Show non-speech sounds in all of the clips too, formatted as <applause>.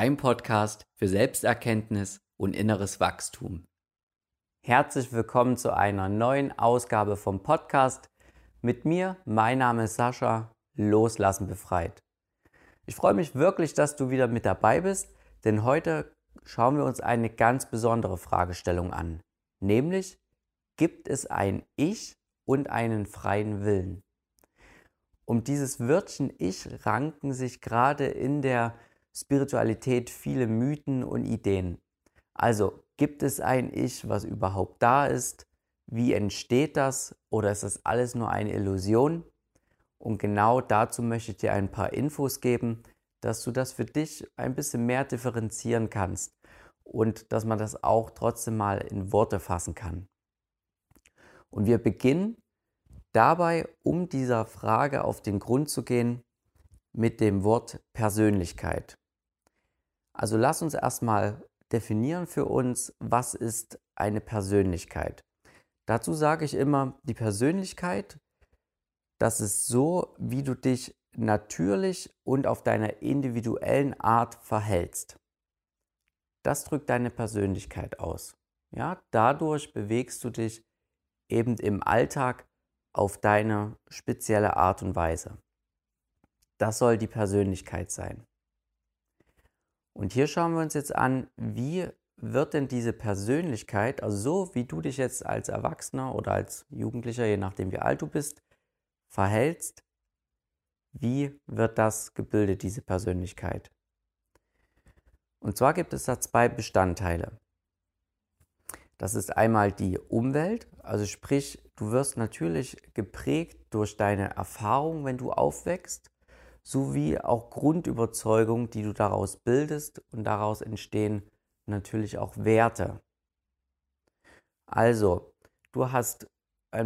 dein Podcast für Selbsterkenntnis und inneres Wachstum. Herzlich willkommen zu einer neuen Ausgabe vom Podcast mit mir. Mein Name ist Sascha, Loslassen befreit. Ich freue mich wirklich, dass du wieder mit dabei bist, denn heute schauen wir uns eine ganz besondere Fragestellung an, nämlich gibt es ein Ich und einen freien Willen? Um dieses Wörtchen Ich ranken sich gerade in der Spiritualität viele Mythen und Ideen. Also gibt es ein Ich, was überhaupt da ist? Wie entsteht das? Oder ist das alles nur eine Illusion? Und genau dazu möchte ich dir ein paar Infos geben, dass du das für dich ein bisschen mehr differenzieren kannst und dass man das auch trotzdem mal in Worte fassen kann. Und wir beginnen dabei, um dieser Frage auf den Grund zu gehen, mit dem Wort Persönlichkeit. Also lass uns erstmal definieren für uns, was ist eine Persönlichkeit. Dazu sage ich immer, die Persönlichkeit, das ist so, wie du dich natürlich und auf deiner individuellen Art verhältst. Das drückt deine Persönlichkeit aus. Ja, dadurch bewegst du dich eben im Alltag auf deine spezielle Art und Weise. Das soll die Persönlichkeit sein. Und hier schauen wir uns jetzt an, wie wird denn diese Persönlichkeit, also so wie du dich jetzt als Erwachsener oder als Jugendlicher, je nachdem wie alt du bist, verhältst, wie wird das gebildet, diese Persönlichkeit? Und zwar gibt es da zwei Bestandteile. Das ist einmal die Umwelt, also sprich, du wirst natürlich geprägt durch deine Erfahrung, wenn du aufwächst, sowie auch Grundüberzeugungen, die du daraus bildest und daraus entstehen natürlich auch Werte. Also, du hast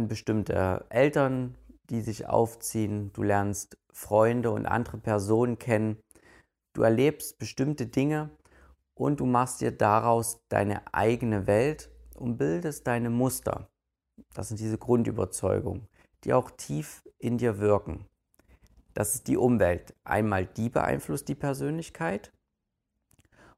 bestimmte Eltern, die sich aufziehen, du lernst Freunde und andere Personen kennen, du erlebst bestimmte Dinge und du machst dir daraus deine eigene Welt und bildest deine Muster. Das sind diese Grundüberzeugungen, die auch tief in dir wirken. Das ist die Umwelt. Einmal die beeinflusst die Persönlichkeit.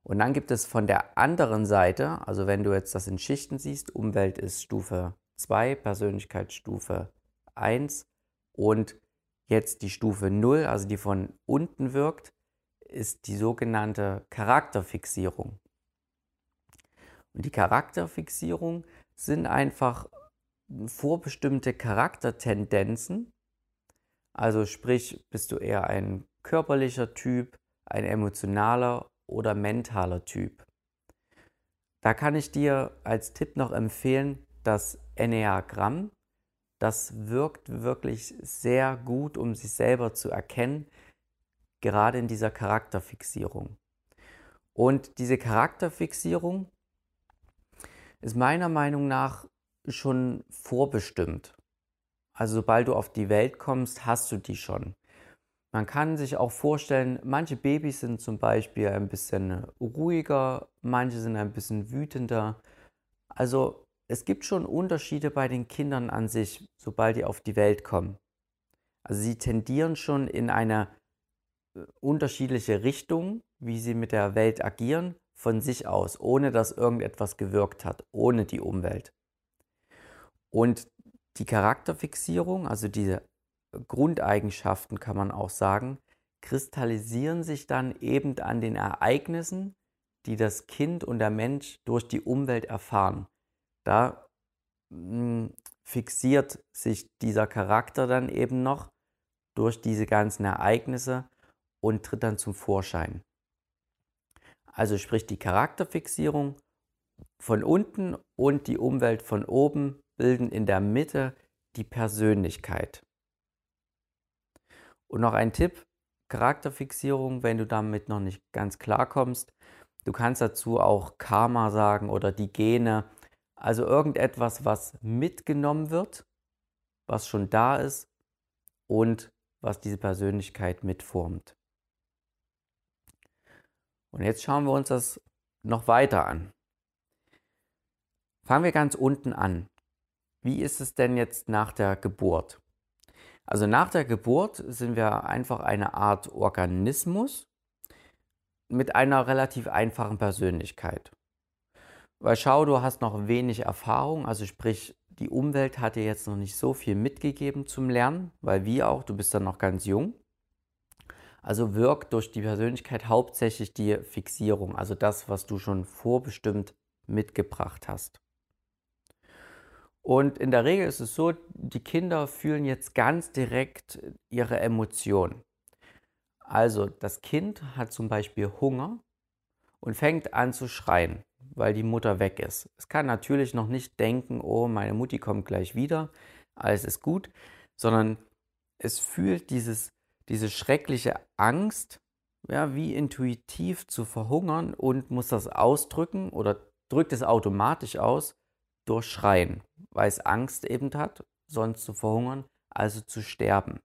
Und dann gibt es von der anderen Seite, also wenn du jetzt das in Schichten siehst, Umwelt ist Stufe 2, Persönlichkeitsstufe 1 und jetzt die Stufe 0, also die von unten wirkt, ist die sogenannte Charakterfixierung. Und die Charakterfixierung sind einfach vorbestimmte Charaktertendenzen. Also sprich, bist du eher ein körperlicher Typ, ein emotionaler oder mentaler Typ. Da kann ich dir als Tipp noch empfehlen, das Enneagramm. Das wirkt wirklich sehr gut, um sich selber zu erkennen, gerade in dieser Charakterfixierung. Und diese Charakterfixierung ist meiner Meinung nach schon vorbestimmt. Also sobald du auf die Welt kommst, hast du die schon. Man kann sich auch vorstellen, manche Babys sind zum Beispiel ein bisschen ruhiger, manche sind ein bisschen wütender. Also es gibt schon Unterschiede bei den Kindern an sich, sobald die auf die Welt kommen. Also sie tendieren schon in eine äh, unterschiedliche Richtung, wie sie mit der Welt agieren von sich aus, ohne dass irgendetwas gewirkt hat, ohne die Umwelt. Und die Charakterfixierung, also diese Grundeigenschaften kann man auch sagen, kristallisieren sich dann eben an den Ereignissen, die das Kind und der Mensch durch die Umwelt erfahren. Da hm, fixiert sich dieser Charakter dann eben noch durch diese ganzen Ereignisse und tritt dann zum Vorschein. Also sprich die Charakterfixierung von unten und die Umwelt von oben bilden in der Mitte die Persönlichkeit. Und noch ein Tipp, Charakterfixierung, wenn du damit noch nicht ganz klar kommst. Du kannst dazu auch Karma sagen oder die Gene, also irgendetwas, was mitgenommen wird, was schon da ist und was diese Persönlichkeit mitformt. Und jetzt schauen wir uns das noch weiter an. Fangen wir ganz unten an. Wie ist es denn jetzt nach der Geburt? Also nach der Geburt sind wir einfach eine Art Organismus mit einer relativ einfachen Persönlichkeit. Weil schau, du hast noch wenig Erfahrung, also sprich, die Umwelt hat dir jetzt noch nicht so viel mitgegeben zum Lernen, weil wie auch, du bist dann noch ganz jung. Also wirkt durch die Persönlichkeit hauptsächlich die Fixierung, also das, was du schon vorbestimmt mitgebracht hast. Und in der Regel ist es so, die Kinder fühlen jetzt ganz direkt ihre Emotionen. Also das Kind hat zum Beispiel Hunger und fängt an zu schreien, weil die Mutter weg ist. Es kann natürlich noch nicht denken, oh, meine Mutti kommt gleich wieder, alles ist gut, sondern es fühlt dieses, diese schreckliche Angst, ja, wie intuitiv zu verhungern und muss das ausdrücken oder drückt es automatisch aus durch Schreien, weil es Angst eben hat, sonst zu verhungern, also zu sterben.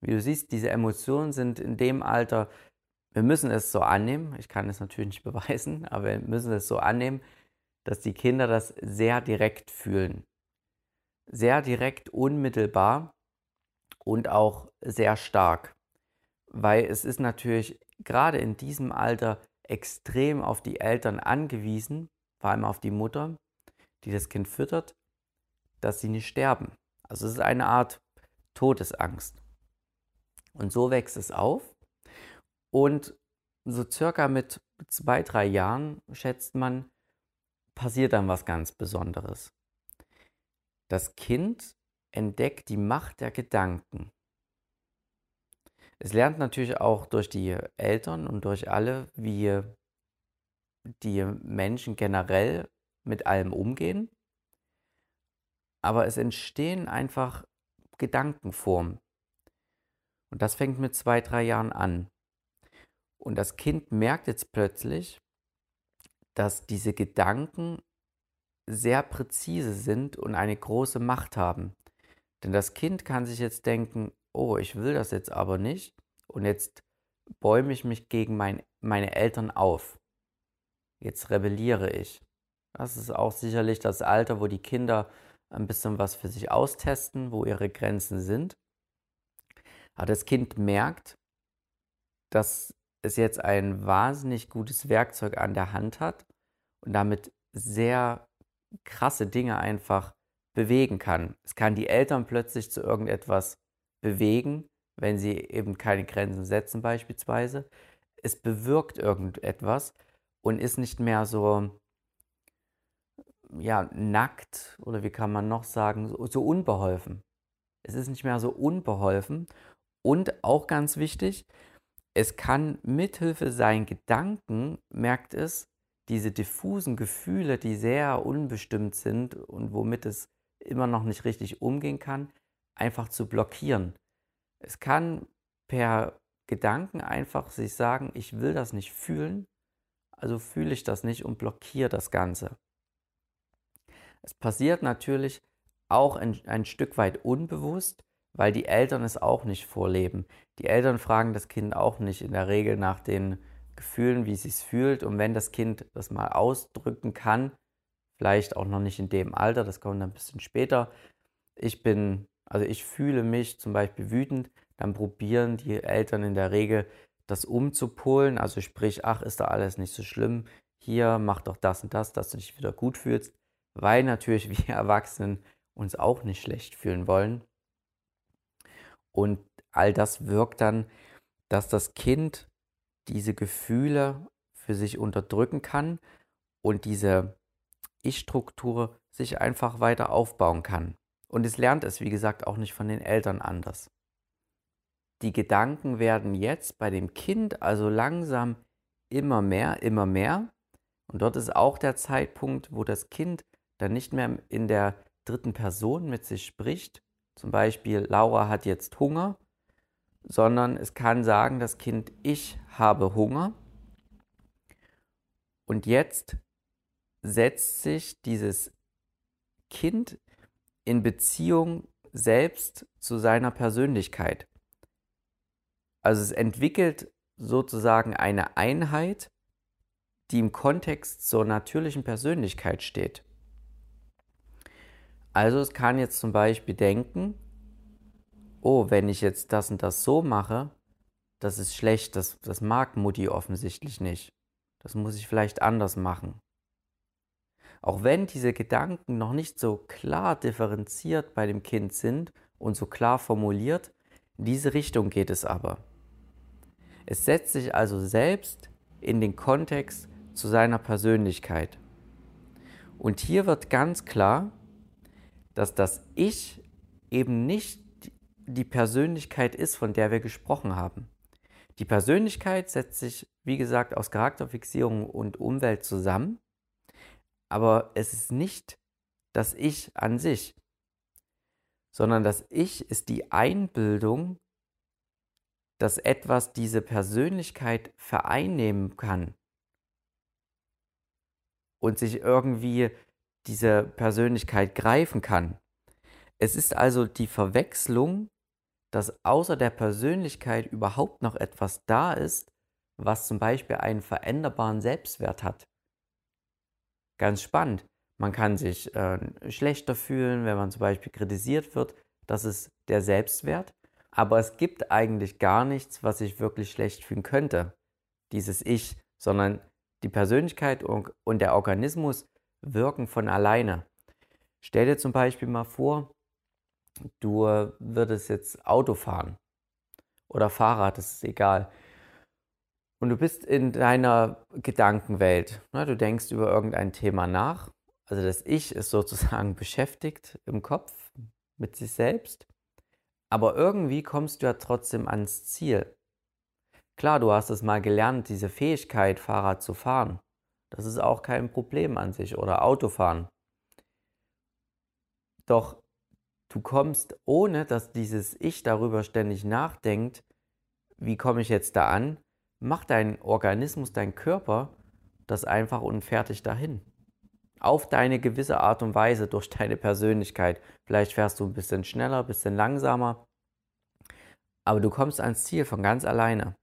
Wie du siehst, diese Emotionen sind in dem Alter, wir müssen es so annehmen, ich kann es natürlich nicht <laughs> beweisen, aber wir müssen es so annehmen, dass die Kinder das sehr direkt fühlen. Sehr direkt, unmittelbar und auch sehr stark. Weil es ist natürlich gerade in diesem Alter extrem auf die Eltern angewiesen, vor allem auf die Mutter, die das Kind füttert, dass sie nicht sterben. Also es ist eine Art Todesangst. Und so wächst es auf. Und so circa mit zwei, drei Jahren, schätzt man, passiert dann was ganz Besonderes. Das Kind entdeckt die Macht der Gedanken. Es lernt natürlich auch durch die Eltern und durch alle, wie die Menschen generell mit allem umgehen. Aber es entstehen einfach Gedankenformen. Und das fängt mit zwei, drei Jahren an. Und das Kind merkt jetzt plötzlich, dass diese Gedanken sehr präzise sind und eine große Macht haben. Denn das Kind kann sich jetzt denken, oh, ich will das jetzt aber nicht und jetzt bäume ich mich gegen mein, meine Eltern auf. Jetzt rebelliere ich. Das ist auch sicherlich das Alter, wo die Kinder ein bisschen was für sich austesten, wo ihre Grenzen sind. Aber das Kind merkt, dass es jetzt ein wahnsinnig gutes Werkzeug an der Hand hat und damit sehr krasse Dinge einfach bewegen kann. Es kann die Eltern plötzlich zu irgendetwas bewegen, wenn sie eben keine Grenzen setzen beispielsweise. Es bewirkt irgendetwas und ist nicht mehr so ja, nackt oder wie kann man noch sagen, so, so unbeholfen. Es ist nicht mehr so unbeholfen und auch ganz wichtig, es kann mithilfe seinen Gedanken, merkt es, diese diffusen Gefühle, die sehr unbestimmt sind und womit es immer noch nicht richtig umgehen kann, einfach zu blockieren. Es kann per Gedanken einfach sich sagen, ich will das nicht fühlen, also fühle ich das nicht und blockiere das Ganze. Es passiert natürlich auch ein, ein Stück weit unbewusst, weil die Eltern es auch nicht vorleben. Die Eltern fragen das Kind auch nicht in der Regel nach den Gefühlen, wie es sich fühlt. Und wenn das Kind das mal ausdrücken kann, vielleicht auch noch nicht in dem Alter, das kommt dann ein bisschen später. Ich bin, also ich fühle mich zum Beispiel wütend, dann probieren die Eltern in der Regel das umzupolen. Also sprich, ach, ist da alles nicht so schlimm. Hier, mach doch das und das, dass du dich wieder gut fühlst weil natürlich <laughs> wir Erwachsenen uns auch nicht schlecht fühlen wollen. Und all das wirkt dann, dass das Kind diese Gefühle für sich unterdrücken kann und diese Ich-Struktur sich einfach weiter aufbauen kann. Und es lernt es, wie gesagt, auch nicht von den Eltern anders. Die Gedanken werden jetzt bei dem Kind also langsam immer mehr, immer mehr. Und dort ist auch der Zeitpunkt, wo das Kind dann nicht mehr in der dritten Person mit sich spricht, zum Beispiel Laura hat jetzt Hunger, sondern es kann sagen, das Kind, ich habe Hunger. Und jetzt setzt sich dieses Kind in Beziehung selbst zu seiner Persönlichkeit. Also es entwickelt sozusagen eine Einheit, die im Kontext zur natürlichen Persönlichkeit steht. Also es kann jetzt zum Beispiel denken, oh, wenn ich jetzt das und das so mache, das ist schlecht, das, das mag Mutti offensichtlich nicht. Das muss ich vielleicht anders machen. Auch wenn diese Gedanken noch nicht so klar differenziert bei dem Kind sind und so klar formuliert, in diese Richtung geht es aber. Es setzt sich also selbst in den Kontext zu seiner Persönlichkeit. Und hier wird ganz klar, dass das Ich eben nicht die Persönlichkeit ist, von der wir gesprochen haben. Die Persönlichkeit setzt sich, wie gesagt, aus Charakterfixierung und Umwelt zusammen, aber es ist nicht das Ich an sich, sondern das Ich ist die Einbildung, dass etwas diese Persönlichkeit vereinnehmen kann und sich irgendwie diese Persönlichkeit greifen kann. Es ist also die Verwechslung dass außer der Persönlichkeit überhaupt noch etwas da ist, was zum Beispiel einen veränderbaren Selbstwert hat. Ganz spannend. Man kann sich äh, schlechter fühlen, wenn man zum Beispiel kritisiert wird. Das ist der Selbstwert. Aber es gibt eigentlich gar nichts, was sich wirklich schlecht fühlen könnte. Dieses Ich, sondern die Persönlichkeit und, und der Organismus wirken von alleine. Stell dir zum Beispiel mal vor, du würdest jetzt Auto fahren oder Fahrrad, das ist egal. Und du bist in deiner Gedankenwelt. Ne? Du denkst über irgendein Thema nach. Also das Ich ist sozusagen <laughs> beschäftigt im Kopf mit sich selbst. Aber irgendwie kommst du ja trotzdem ans Ziel. Klar, du hast es mal gelernt, diese Fähigkeit, Fahrrad zu fahren. Das ist auch kein Problem an sich oder Autofahren. Doch du kommst, ohne dass dieses Ich darüber ständig nachdenkt, wie komme ich jetzt da an, macht dein Organismus, dein Körper das einfach unfertig dahin. Auf deine gewisse Art und Weise, durch deine Persönlichkeit. Vielleicht fährst du ein bisschen schneller, ein bisschen langsamer, aber du kommst ans Ziel von ganz alleine.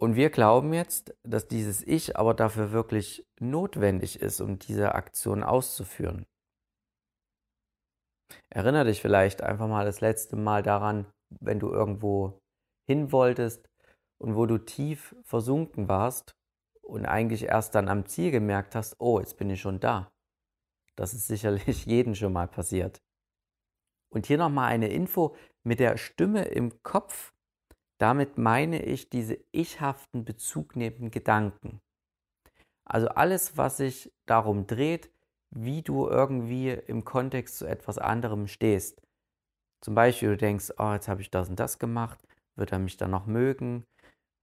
Und wir glauben jetzt, dass dieses Ich aber dafür wirklich notwendig ist, um diese Aktion auszuführen. Erinnere dich vielleicht einfach mal das letzte Mal daran, wenn du irgendwo hin wolltest und wo du tief versunken warst und eigentlich erst dann am Ziel gemerkt hast, oh, jetzt bin ich schon da. Das ist sicherlich <laughs> jedem schon mal passiert. Und hier nochmal eine Info mit der Stimme im Kopf. Damit meine ich diese ichhaften bezugnehmenden Gedanken. Also alles, was sich darum dreht, wie du irgendwie im Kontext zu etwas anderem stehst. Zum Beispiel, du denkst, oh, jetzt habe ich das und das gemacht, wird er mich dann noch mögen?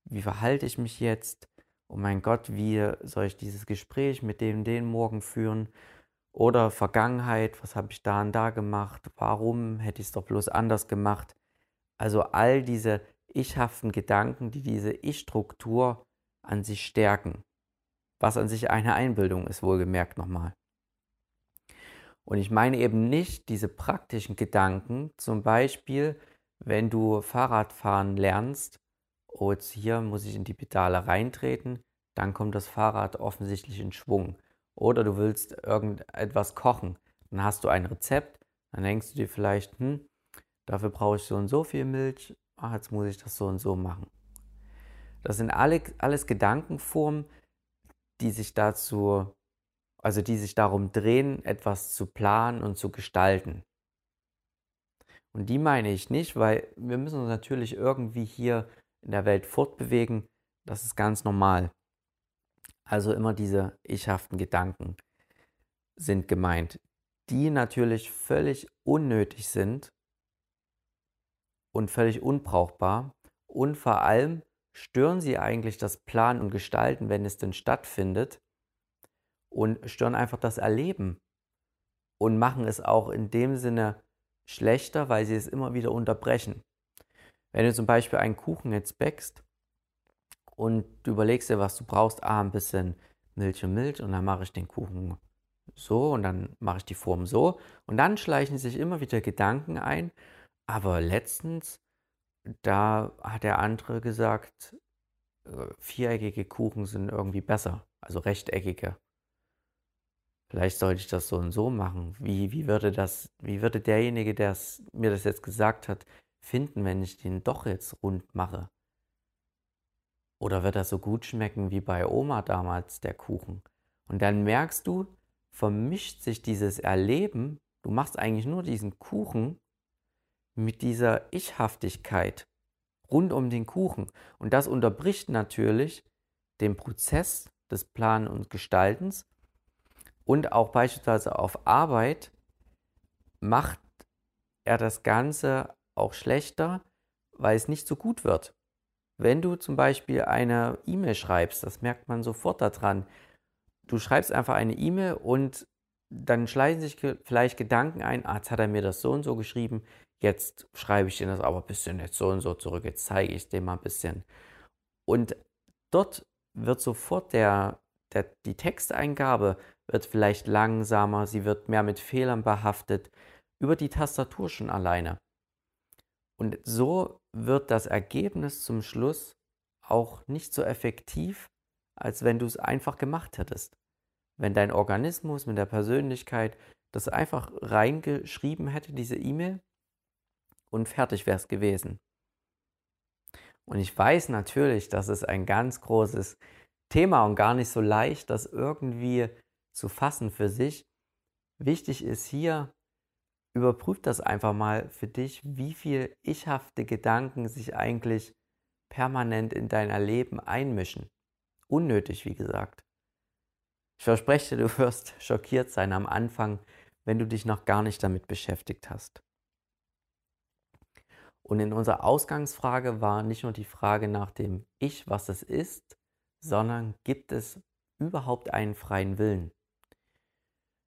Wie verhalte ich mich jetzt? Oh mein Gott, wie soll ich dieses Gespräch mit dem den morgen führen? Oder Vergangenheit, was habe ich da und da gemacht? Warum hätte ich es doch bloß anders gemacht? Also all diese ichhaften Gedanken, die diese Ich-Struktur an sich stärken. Was an sich eine Einbildung ist, wohlgemerkt nochmal. Und ich meine eben nicht diese praktischen Gedanken, zum Beispiel, wenn du Fahrradfahren lernst, oh, jetzt hier muss ich in die Pedale reintreten, dann kommt das Fahrrad offensichtlich in Schwung. Oder du willst irgendetwas kochen, dann hast du ein Rezept, dann denkst du dir vielleicht, hm, dafür brauche ich so und so viel Milch, ach, jetzt muss ich das so und so machen. Das sind alle, alles Gedankenformen, die sich dazu also die sich darum drehen, etwas zu planen und zu gestalten. Und die meine ich nicht, weil wir müssen uns natürlich irgendwie hier in der Welt fortbewegen. Das ist ganz normal. Also immer diese ichhaften Gedanken sind gemeint, die natürlich völlig unnötig sind und völlig unbrauchbar. Und vor allem stören sie eigentlich das Planen und Gestalten, wenn es denn stattfindet, und stören einfach das Erleben. Und machen es auch in dem Sinne schlechter, weil sie es immer wieder unterbrechen. Wenn du zum Beispiel einen Kuchen jetzt bäckst und du überlegst dir, was du brauchst, ah, ein bisschen Milch und Milch und dann mache ich den Kuchen so und dann mache ich die Form so. Und dann schleichen sich immer wieder Gedanken ein, aber letztens, da hat der andere gesagt, äh, viereckige Kuchen sind irgendwie besser, also rechteckige vielleicht sollte ich das so und so machen. Wie, wie würde das, wie würde derjenige, der mir das jetzt gesagt hat, finden, wenn ich den doch jetzt rund mache? Oder wird er so gut schmecken wie bei Oma damals, der Kuchen? Und dann merkst du, vermischt sich dieses Erleben, du machst eigentlich nur diesen Kuchen mit dieser Ichhaftigkeit rund um den Kuchen. Und das unterbricht natürlich den Prozess des Planen und Gestaltens und auch beispielsweise auf Arbeit macht er das Ganze auch schlechter, weil es nicht so gut wird. Wenn du zum Beispiel eine E-Mail schreibst, das merkt man sofort daran, du schreibst einfach eine E-Mail und dann schleichen sich vielleicht Gedanken ein, ah, jetzt hat er mir das so und so geschrieben, jetzt schreibe ich dir das aber ein bisschen jetzt so und so zurück, jetzt zeige ich dir mal ein bisschen. Und dort wird sofort der, der, die Texteingabe wird vielleicht langsamer, sie wird mehr mit Fehlern behaftet, über die Tastatur schon alleine. Und so wird das Ergebnis zum Schluss auch nicht so effektiv, als wenn du es einfach gemacht hättest. Wenn dein Organismus mit der Persönlichkeit das einfach reingeschrieben hätte, diese E-Mail, und fertig wäre es gewesen. Und ich weiß natürlich, das ist ein ganz großes Thema und gar nicht so leicht, das irgendwie zu fassen für sich. Wichtig ist hier, überprüf das einfach mal für dich, wie viel ichhafte Gedanken sich eigentlich permanent in dein Leben einmischen. Unnötig, wie gesagt. Ich verspreche dir, du wirst schockiert sein am Anfang, wenn du dich noch gar nicht damit beschäftigt hast. Und in unserer Ausgangsfrage war nicht nur die Frage nach dem Ich, was es ist, sondern gibt es überhaupt einen freien Willen?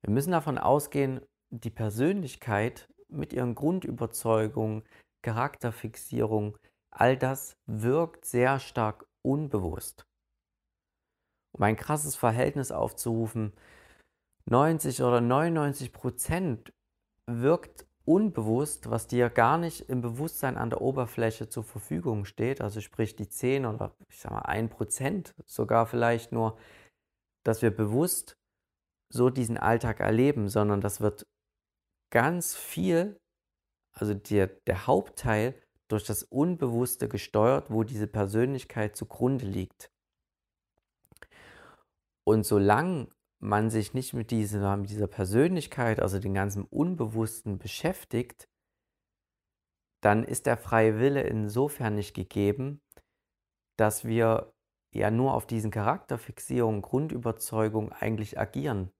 Wir müssen davon ausgehen, die Persönlichkeit mit ihren Grundüberzeugungen, Charakterfixierung, all das wirkt sehr stark unbewusst. Um ein krasses Verhältnis aufzurufen, 90 oder 99 Prozent wirkt unbewusst, was dir gar nicht im Bewusstsein an der Oberfläche zur Verfügung steht, also sprich die 10 oder ich sag mal 1 Prozent, sogar vielleicht nur, dass wir bewusst so diesen Alltag erleben, sondern das wird ganz viel, also der, der Hauptteil, durch das Unbewusste gesteuert, wo diese Persönlichkeit zugrunde liegt. Und solange man sich nicht mit dieser, mit dieser Persönlichkeit, also den ganzen Unbewussten beschäftigt, dann ist der freie Wille insofern nicht gegeben, dass wir ja nur auf diesen Charakterfixierungen, Grundüberzeugungen eigentlich agieren.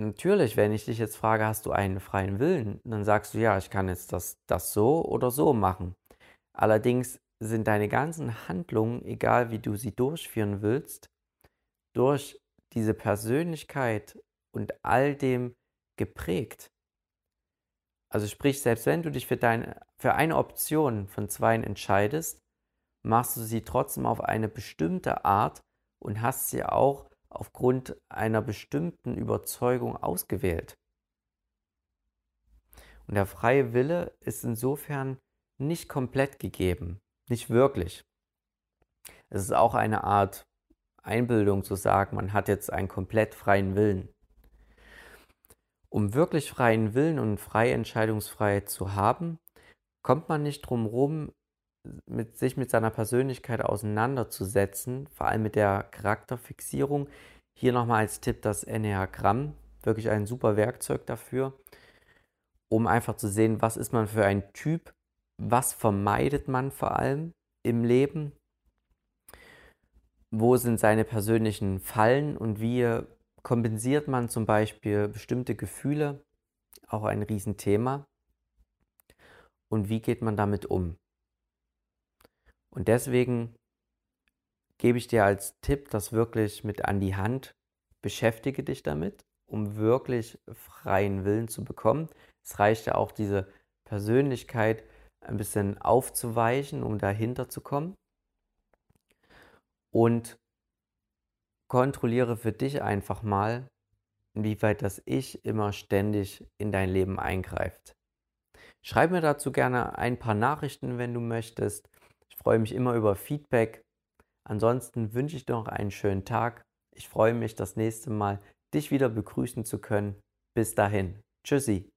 Natürlich, wenn ich dich jetzt frage, hast du einen freien Willen, dann sagst du, ja, ich kann jetzt das, das so oder so machen. Allerdings sind deine ganzen Handlungen, egal wie du sie durchführen willst, durch diese Persönlichkeit und all dem geprägt. Also sprich, selbst wenn du dich für, deine, für eine Option von zweien entscheidest, machst du sie trotzdem auf eine bestimmte Art und hast sie auch aufgrund einer bestimmten Überzeugung ausgewählt. Und der freie Wille ist insofern nicht komplett gegeben, nicht wirklich. Es ist auch eine Art Einbildung zu sagen, man hat jetzt einen komplett freien Willen. Um wirklich freien Willen und freie Entscheidungsfreiheit zu haben, kommt man nicht drum herum, mit sich mit seiner Persönlichkeit auseinanderzusetzen, vor allem mit der Charakterfixierung. Hier nochmal als Tipp das Enneagramm, wirklich ein super Werkzeug dafür, um einfach zu sehen, was ist man für ein Typ, was vermeidet man vor allem im Leben, wo sind seine persönlichen Fallen und wie kompensiert man zum Beispiel bestimmte Gefühle, auch ein Riesenthema, und wie geht man damit um. Und deswegen gebe ich dir als Tipp das wirklich mit an die Hand. Beschäftige dich damit, um wirklich freien Willen zu bekommen. Es reicht ja auch, diese Persönlichkeit ein bisschen aufzuweichen, um dahinter zu kommen. Und kontrolliere für dich einfach mal, inwieweit das Ich immer ständig in dein Leben eingreift. Schreib mir dazu gerne ein paar Nachrichten, wenn du möchtest. Ich freue mich immer über Feedback. Ansonsten wünsche ich dir noch einen schönen Tag. Ich freue mich, das nächste Mal dich wieder begrüßen zu können. Bis dahin. Tschüssi.